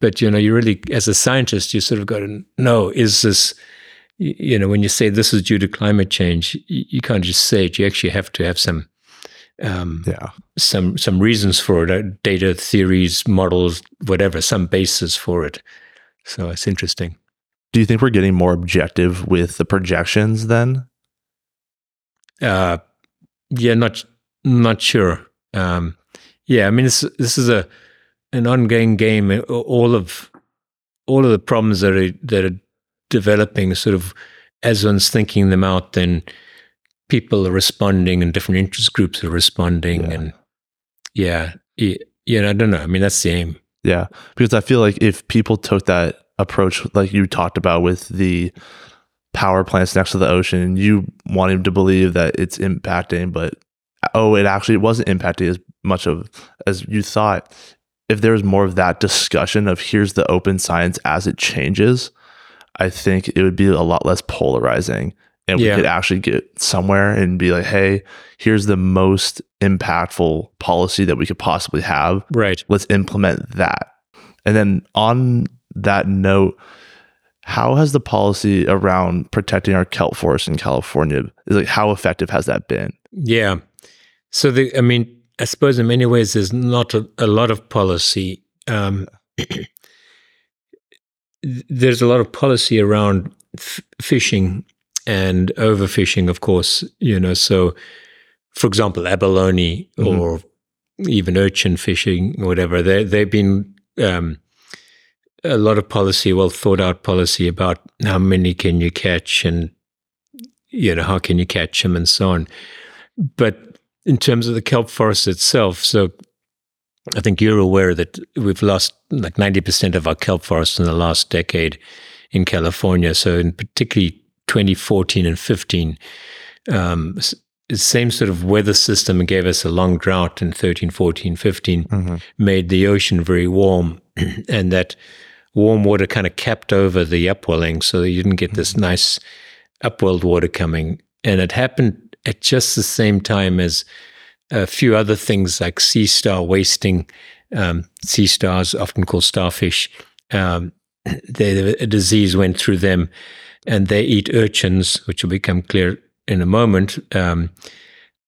but you know, you really as a scientist, you sort of got to know is this you know, when you say this is due to climate change, you, can't just say it. You actually have to have some, um, yeah, some some reasons for it, uh, data, theories, models, whatever, some basis for it. So it's interesting. Do you think we're getting more objective with the projections then? Uh, yeah, not not sure. Um, yeah, I mean, this this is a an ongoing game. All of all of the problems that are that are developing sort of as one's thinking them out, then people are responding and different interest groups are responding. Yeah. And yeah, yeah, I don't know. I mean, that's the aim. Yeah. Because I feel like if people took that approach, like you talked about with the power plants next to the ocean, you wanting to believe that it's impacting, but oh, it actually wasn't impacting as much of as you thought. If there was more of that discussion of here's the open science as it changes, I think it would be a lot less polarizing and we could actually get somewhere and be like, hey, here's the most impactful policy that we could possibly have. Right. Let's implement that. And then on that note, how has the policy around protecting our kelp forest in California like how effective has that been? Yeah. So the I mean, I suppose in many ways there's not a, a lot of policy. Um, there's a lot of policy around f- fishing and overfishing, of course, you know. So, for example, abalone mm-hmm. or even urchin fishing or whatever, they, they've been um, a lot of policy, well thought out policy about how many can you catch and, you know, how can you catch them and so on. But in terms of the kelp forest itself, so I think you're aware that we've lost like 90% of our kelp forest in the last decade in California. So, in particularly 2014 and 15, um, the same sort of weather system gave us a long drought in 13, 14, 15, mm-hmm. made the ocean very warm. and that warm water kind of kept over the upwelling. So that you didn't get this mm-hmm. nice upwelled water coming. And it happened at just the same time as a few other things like sea star wasting. Um, sea stars, often called starfish, um, they, a disease went through them, and they eat urchins, which will become clear in a moment. Um,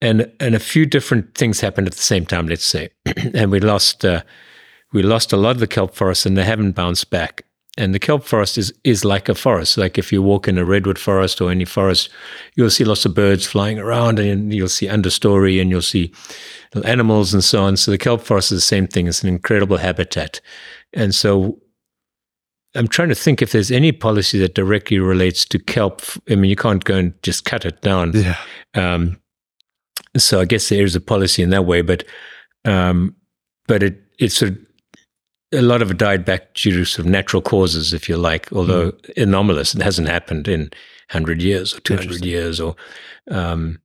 and and a few different things happened at the same time. Let's say, and we lost uh, we lost a lot of the kelp forests, and they haven't bounced back. And the kelp forest is is like a forest. Like if you walk in a redwood forest or any forest, you'll see lots of birds flying around, and you'll see understory, and you'll see animals and so on. So the kelp forest is the same thing. It's an incredible habitat, and so I'm trying to think if there's any policy that directly relates to kelp. I mean, you can't go and just cut it down. Yeah. Um, so I guess there is a policy in that way, but um, but it it's sort of a lot of it died back due to sort of natural causes, if you like, although mm. anomalous. It hasn't happened in 100 years or 200 years or. Um,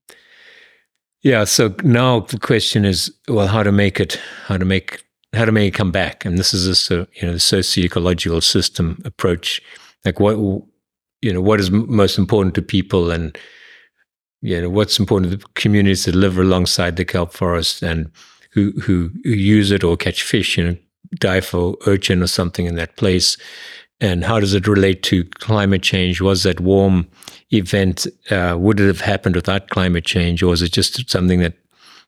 yeah, so now the question is, well, how to make it, how to make, how to make it come back, and this is a you know the socio-ecological system approach, like what you know what is most important to people, and you know what's important to the communities that live alongside the kelp forest, and who, who who use it or catch fish, you know, dive for urchin or something in that place, and how does it relate to climate change? Was that warm event uh, would it have happened without climate change, or is it just something that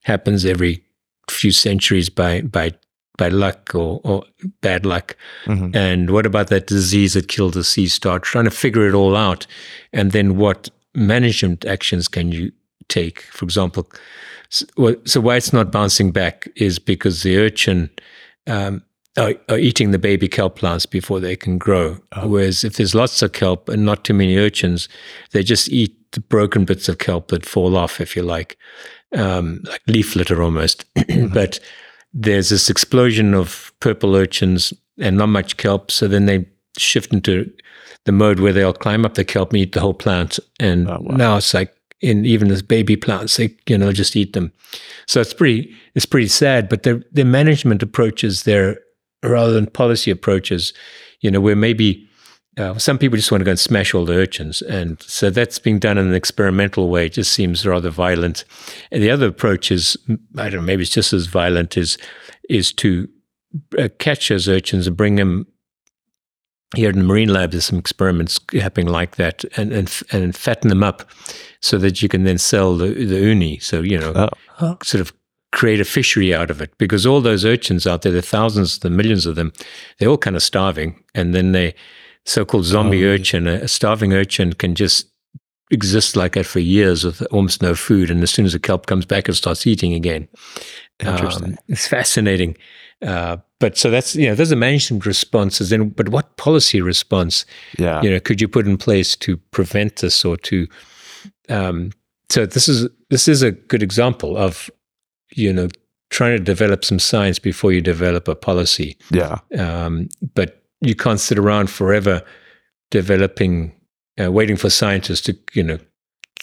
happens every few centuries by by by luck or, or bad luck? Mhm. And what about that disease that killed the sea star? Trying to figure it all out, and then what management actions can you take? For example, s- well, so why it's not bouncing back is because the urchin um, are, are eating the baby kelp plants before they can grow. Whereas if there's lots of kelp and not too many urchins, they just eat the broken bits of kelp that fall off, if you like, um, like leaf litter almost. but there's this explosion of purple urchins and not much kelp. So then they shift into the mode where they'll climb up the kelp and eat the whole plant. And Oh, wow. now it's like in even as baby plants, they you know just eat them. So it's pretty it's pretty sad. But their their management approaches there rather than policy approaches, you know, where maybe uh, some people just want to go and smash all the urchins, and so that's being done in an experimental way. It just seems rather violent. And the other approach is, I don't know, maybe it's just as violent. Is is to uh, catch those urchins and bring them here in the marine lab. There's some experiments happening like that, and and and fatten them up so that you can then sell the the uni. So you know, Oh. sort of create a fishery out of it because all those urchins out there, the thousands, the millions of them, they're all kind of starving, and then they so-called zombie Oh. urchin, a, a starving urchin can just exist like that for years with almost no food, and as soon as the kelp comes back, it starts eating again. Interesting. Um, it's fascinating. Uh, but so that's you know those are management responses. Then, but what policy response yeah. you know could you put in place to prevent this or to um, so this is this is a good example of you know trying to develop some science before you develop a policy Yeah. um, but you can't sit around forever developing uh, waiting for scientists to you know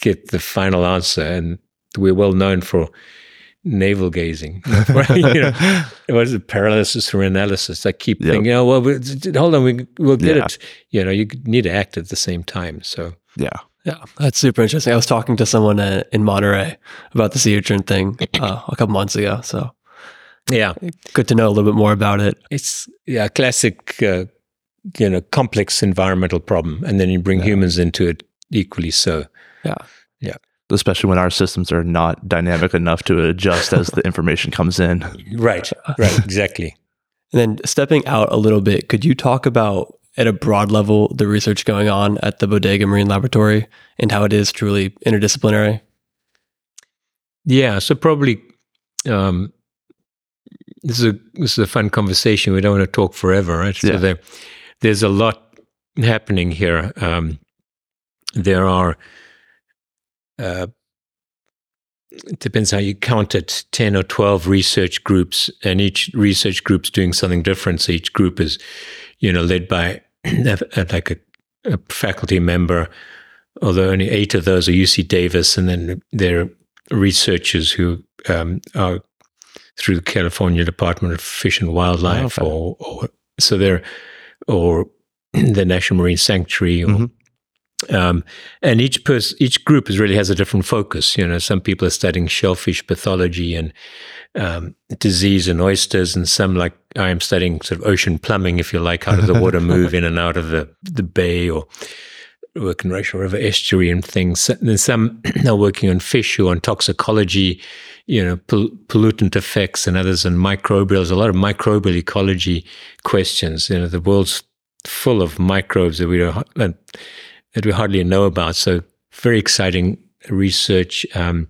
get the final answer and we're well known for navel gazing right? you know what is it paralysis or analysis i keep Yep. thinking oh well we- hold on we, we'll get Yeah. it you know you need to act at the same time so Yeah. Yeah, that's super interesting. I was talking to someone uh, in Monterey about the sea urchin thing uh, a couple months ago. So yeah good to know a little bit more about it. it's yeah a classic uh, you know complex environmental problem and then you bring Yeah. humans into it equally so Yeah, yeah. Especially when our systems are not dynamic enough to adjust as the information comes in. right right exactly And then stepping out a little bit, could you talk about at a broad level the research going on at the Bodega Marine Laboratory and how it is truly interdisciplinary? Yeah, so probably um, this is a this is a fun conversation. We don't want to talk forever, right? So Yeah. there, there's a lot happening here. Um, there are. Uh, it depends how you count it 10 or 12 research groups and each research group's doing something different so each group is you know led by like a, a faculty member although only eight of those are uc davis and then there are researchers who um, are through the California Department of Fish and Wildlife, Okay. or, or so they're or the National Marine Sanctuary, or, Mhm. Um, and each person, each group is really has a different focus. You know, some people are studying shellfish pathology and um, disease in oysters, and some like I am studying sort of ocean plumbing, if you like, how does the water move in and out of the the bay or work in Russian River estuary and things. And then some are working on fish or on toxicology, you know, pol- pollutant effects, and others on microbial. There's a lot of microbial ecology questions. You know, the world's full of microbes that we don't, that that we hardly know about. So very exciting research. Um,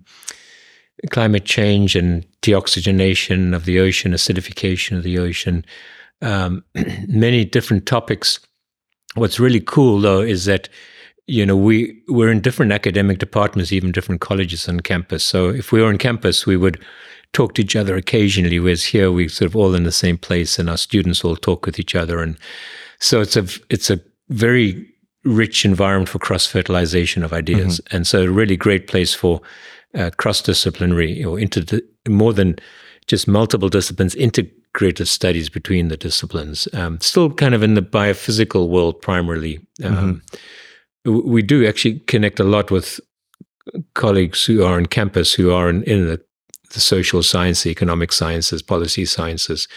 climate change and deoxygenation of the ocean, acidification of the ocean, um, many different topics. What's really cool though is that you know we we're in different academic departments, even different colleges on campus. So if we were on campus, we would talk to each other occasionally. Whereas here we're sort of all in the same place, and our students all talk with each other, and so it's a it's a very rich environment for cross fertilization of ideas, and so a really great place for uh, cross disciplinary or inter more than just multiple disciplines, integrative studies between the disciplines. Um, still kind of in the biophysical world primarily. Um, w- We do actually connect a lot with colleagues who are on campus who are in, in the the social science, the economic sciences, policy sciences.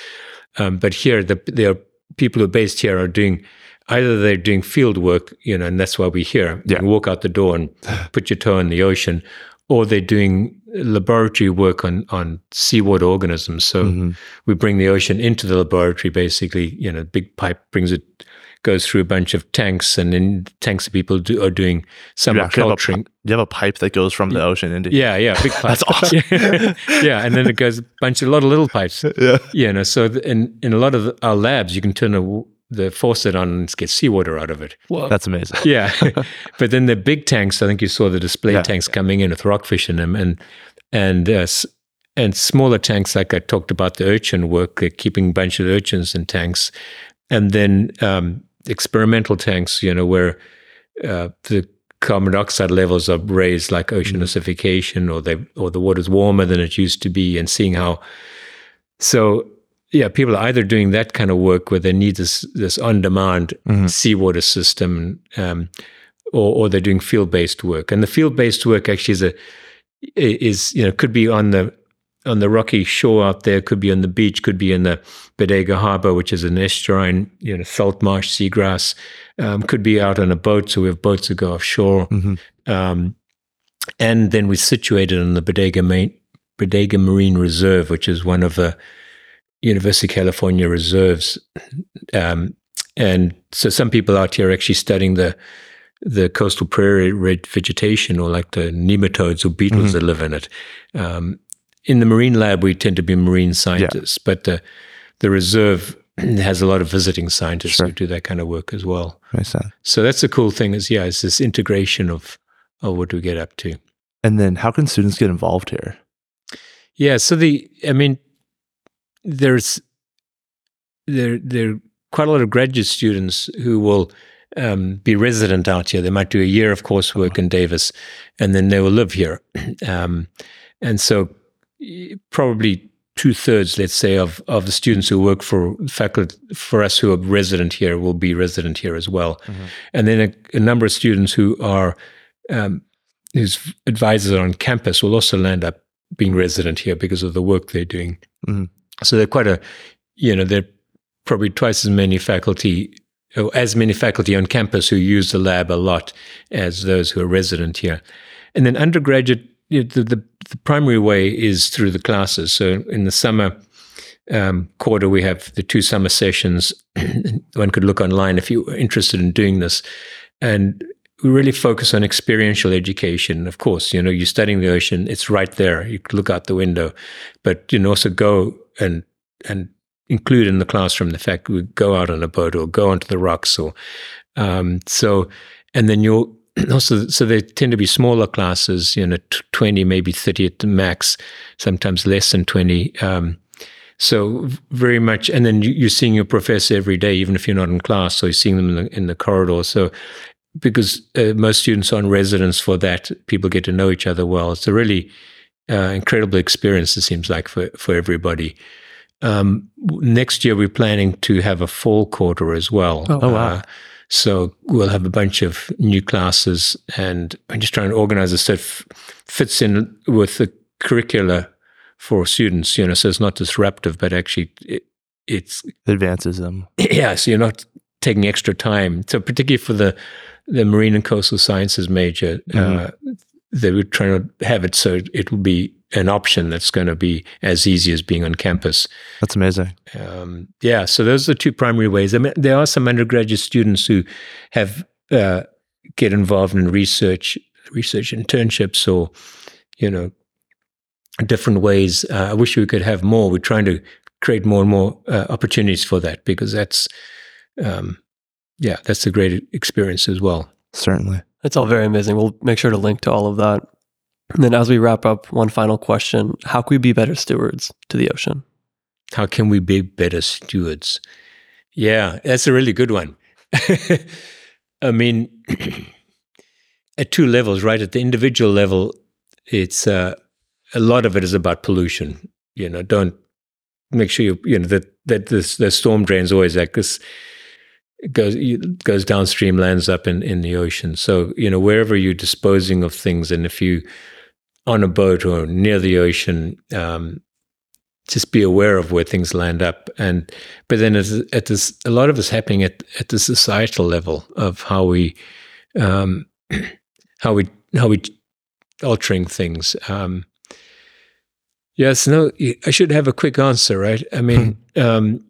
Um, but here, the, are people who are based here are doing either they're doing field work, you know, and that's why we're here. Yeah. You walk out the door and put your toe in the ocean, or they're doing laboratory work on on seawater organisms. So Mhm. we bring the ocean into the laboratory. Basically, you know, big pipe brings it, goes through a bunch of tanks, and in tanks, of people do, are doing some You are actually have a. You have a pipe that goes from the ocean into Yeah, yeah, big pipe. That's awesome. yeah, and then it goes a bunch, a lot of little pipes. yeah. Yeah, no, so th- in in a lot of our labs, you can turn the, the faucet on and get seawater out of it. Well, that's amazing. Yeah, but then the big tanks, I think you saw the display Yeah. tanks coming in with rockfish in them, and and uh, and smaller tanks like I talked about the urchin work, uh, keeping a bunch of urchins in tanks, and then um, experimental tanks, you know, where uh, the carbon dioxide levels are raised like ocean acidification, or they or the water's warmer than it used to be, and seeing how. So yeah, people are either doing that kind of work where they need this this on demand Mhm. seawater system, um, or or they're doing field based work. And the field based work actually is a is you know could be on the on the rocky shore out there, could be on the beach, could be in the Bodega Harbor, which is an estuarine, you know, salt marsh seagrass, um, could be out on a boat. So we have boats that go offshore. Mhm. Um, and then we're situated in the Bodega, Main, Bodega Marine Reserve, which is one of the University of California reserves. Um, and so some people out here are actually studying the the coastal prairie red vegetation or like the nematodes or beetles Mhm. that live in it. Um, in the marine lab, we tend to be marine scientists, but the, the reserve has a lot of visiting scientists Sure. who do that kind of work as well. So that's the cool thing is, yeah, it's this integration of, of what we get up to. And then how can students get involved here? Yeah. So the, I mean, there's there there are quite a lot of graduate students who will um, be resident out here. They might do a year of coursework in Davis, and then they will live here. Um, and so, probably two thirds, let's say, of of the students who work for faculty for us who are resident here will be resident here as well. Mhm. And then a, a number of students who are um, whose advisors are on campus will also land up being resident here because of the work they're doing. Mhm. So they're quite a, you know, they're probably twice as many faculty, as many faculty on campus who use the lab a lot as those who are resident here. And then undergraduate, you the, the, the primary way is through the classes. So in the summer um, quarter, we have the two summer sessions. One could look online if you're interested in doing this. And we really focus on experiential education. Of course, you know, you're studying the ocean, it's right there. You look out the window, but you can also go and and include in the classroom the fact we go out on a boat or go onto the rocks or um, so, and then you'll also so they tend to be smaller classes, you know, twenty maybe thirty at the max, sometimes less than twenty. Um, so very much, and then you, you're seeing your professor every day, even if you're not in class. So you're seeing them in the, in the corridor. So because uh, most students are on residence for that, people get to know each other well. It's a really uh, incredible experience. It seems like for for everybody. Um, next year, we're planning to have a fall quarter as well. Oh, wow. Uh, so we'll have a bunch of new classes, and I'm just trying to organize this so it f- fits in with the curricula for students. You know, so it's not disruptive, but actually it, it's Advances them. yeah, so you're not taking extra time. So particularly for the the marine and coastal sciences major, uh, they were trying to have it so it will be an option that's going to be as easy as being on campus. That's amazing. Um, yeah, so those are the two primary ways. I mean, there are some undergraduate students who have uh, get involved in research, research internships, or you know, different ways. Uh, I wish we could have more. We're trying to create more and more uh, opportunities for that because that's, um, yeah, that's a great experience as well. Certainly. It's all very amazing. We'll make sure to link to all of that. And then as we wrap up, one final question. How can we be better stewards to the ocean? How can we be better stewards? Yeah, that's a really good one. I mean, at two levels, right? At the individual level, it's uh, a lot of it is about pollution. You know, don't make sure you you know that that this the storm drains always like this goes goes downstream, lands up in in the ocean. So you know wherever you're disposing of things, and if you on a boat or near the ocean, um, just be aware of where things land up. And but then at, at this, a lot of it's happening at at the societal level of how we, um, how we how we altering things. Um, yes, no, I should have a quick answer, right? I mean, um,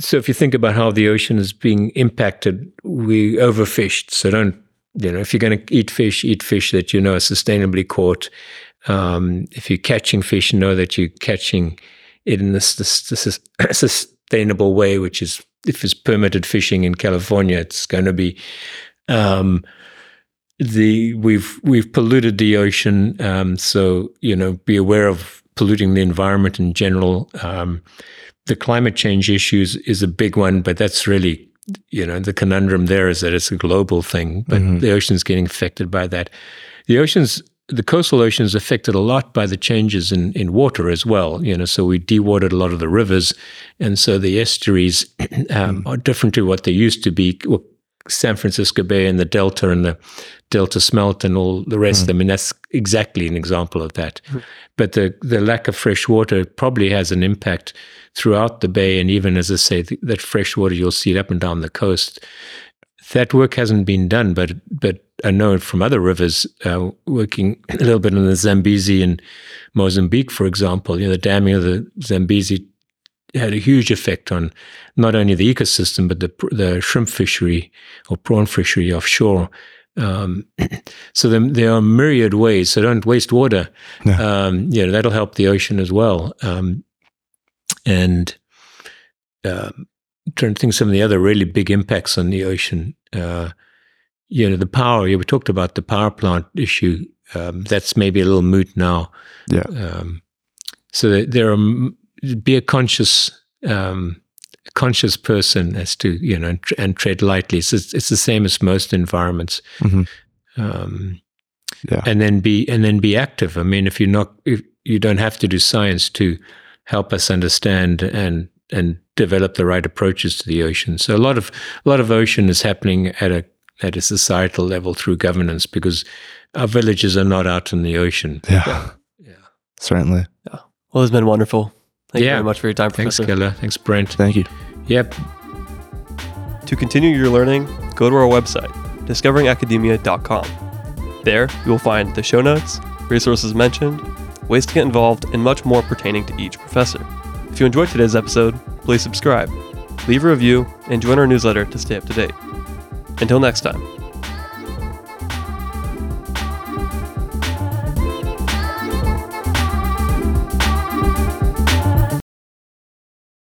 so if you think about how the ocean is being impacted, we overfished. So don't you know if you're going to eat fish, eat fish that you know are sustainably caught. Um, if you're catching fish, know that you're catching it in this, this, this sustainable way, which is if it's permitted fishing in California, it's going to be. Um, the we've we've polluted the ocean, um, so you know be aware of polluting the environment in general. Um, the climate change issues is a big one, but that's really you know the conundrum there is that it's a global thing, but mm-hmm. the ocean's getting affected by that. The oceans the coastal ocean is affected a lot by the changes in, in water as well. You know, so we dewatered a lot of the rivers, and so the estuaries um, mm. are different to what they used to be. San Francisco Bay and the Delta and the Delta smelt and all the rest. Mm. I mean, that's exactly an example of that. Mm. But the the lack of fresh water probably has an impact throughout the bay, and even as I say, th- that fresh water you'll see it up and down the coast. That work hasn't been done, but but I know from other rivers, uh, working a little bit in the Zambezi and Mozambique, for example. You know, the damming of the Zambezi had a huge effect on not only the ecosystem but the the shrimp fishery or prawn fishery offshore. Um, so there, there, are myriad ways. So don't waste water. No. Um, you know that'll help the ocean as well. Um, and uh, trying to think some of the other really big impacts on the ocean. Uh, you know, the power. Yeah, we talked about the power plant issue. Um, that's maybe a little moot now. Yeah. Um, so there are be a conscious um, conscious person as to you know and, and tread lightly. it's, it's the same as most environments. Mm-hmm. Um, yeah. And then be and then be active. I mean, if you're not, if you don't have to do science to help us understand and and develop the right approaches to the ocean. So a lot of a lot of ocean is happening at a at a societal level through governance because our villages are not out in the ocean. Yeah, yeah, certainly. Yeah. Well, it's been wonderful. Thank yeah. you very much for your time, Thanks, Professor. Thanks, Thanks, Brent. Thank you. Yep. To continue your learning, go to our website, discoveringacademia.com. There, you will find the show notes, resources mentioned, ways to get involved, and much more pertaining to each professor. If you enjoyed today's episode, please subscribe, leave a review, and join our newsletter to stay up to date. Until next time.